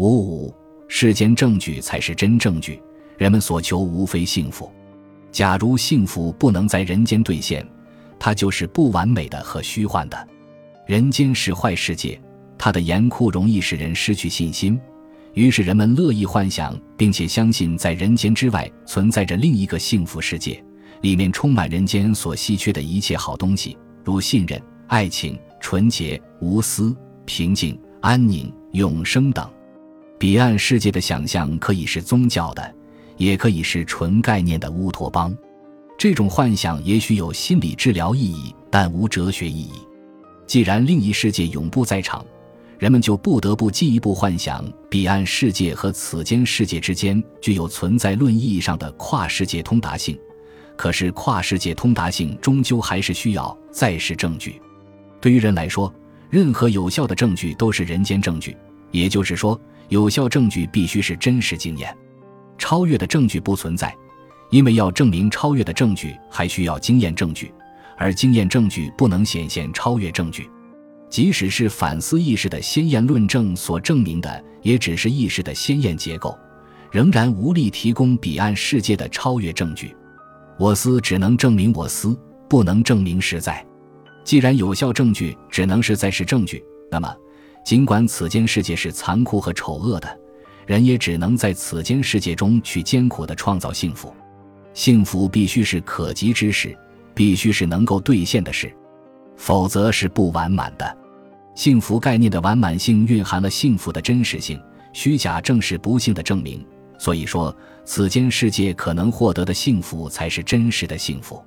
五五，世间证据才是真证据。人们所求无非幸福。假如幸福不能在人间兑现，它就是不完美的和虚幻的。人间是坏世界，它的严酷容易使人失去信心，于是人们乐意幻想，并且相信在人间之外存在着另一个幸福世界，里面充满人间所稀缺的一切好东西，如信任、爱情、纯洁、无私、平静、安宁、永生等。彼岸世界的想象可以是宗教的，也可以是纯概念的乌托邦。这种幻想也许有心理治疗意义，但无哲学意义。既然另一世界永不在场，人们就不得不进一步幻想彼岸世界和此间世界之间具有存在论意义上的跨世界通达性。可是，跨世界通达性终究还是需要在世证据。对于人来说，任何有效的证据都是人间证据，也就是说，有效证据必须是真实经验。超越的证据不存在。因为要证明超越的证据，还需要经验证据，而经验证据不能显现超越证据。即使是反思意识的先验论证所证明的，也只是意识的先验结构，仍然无力提供彼岸世界的超越证据。我思只能证明我思，不能证明实在。既然有效证据只能是在世证据，那么尽管此间世界是残酷和丑恶的，人也只能在此间世界中去艰苦地创造幸福。幸福必须是可及之事，必须是能够兑现的事，否则是不完满的。幸福概念的完满性蕴含了幸福的真实性，虚假正是不幸的证明。所以说，此间世界可能获得的幸福才是真实的幸福。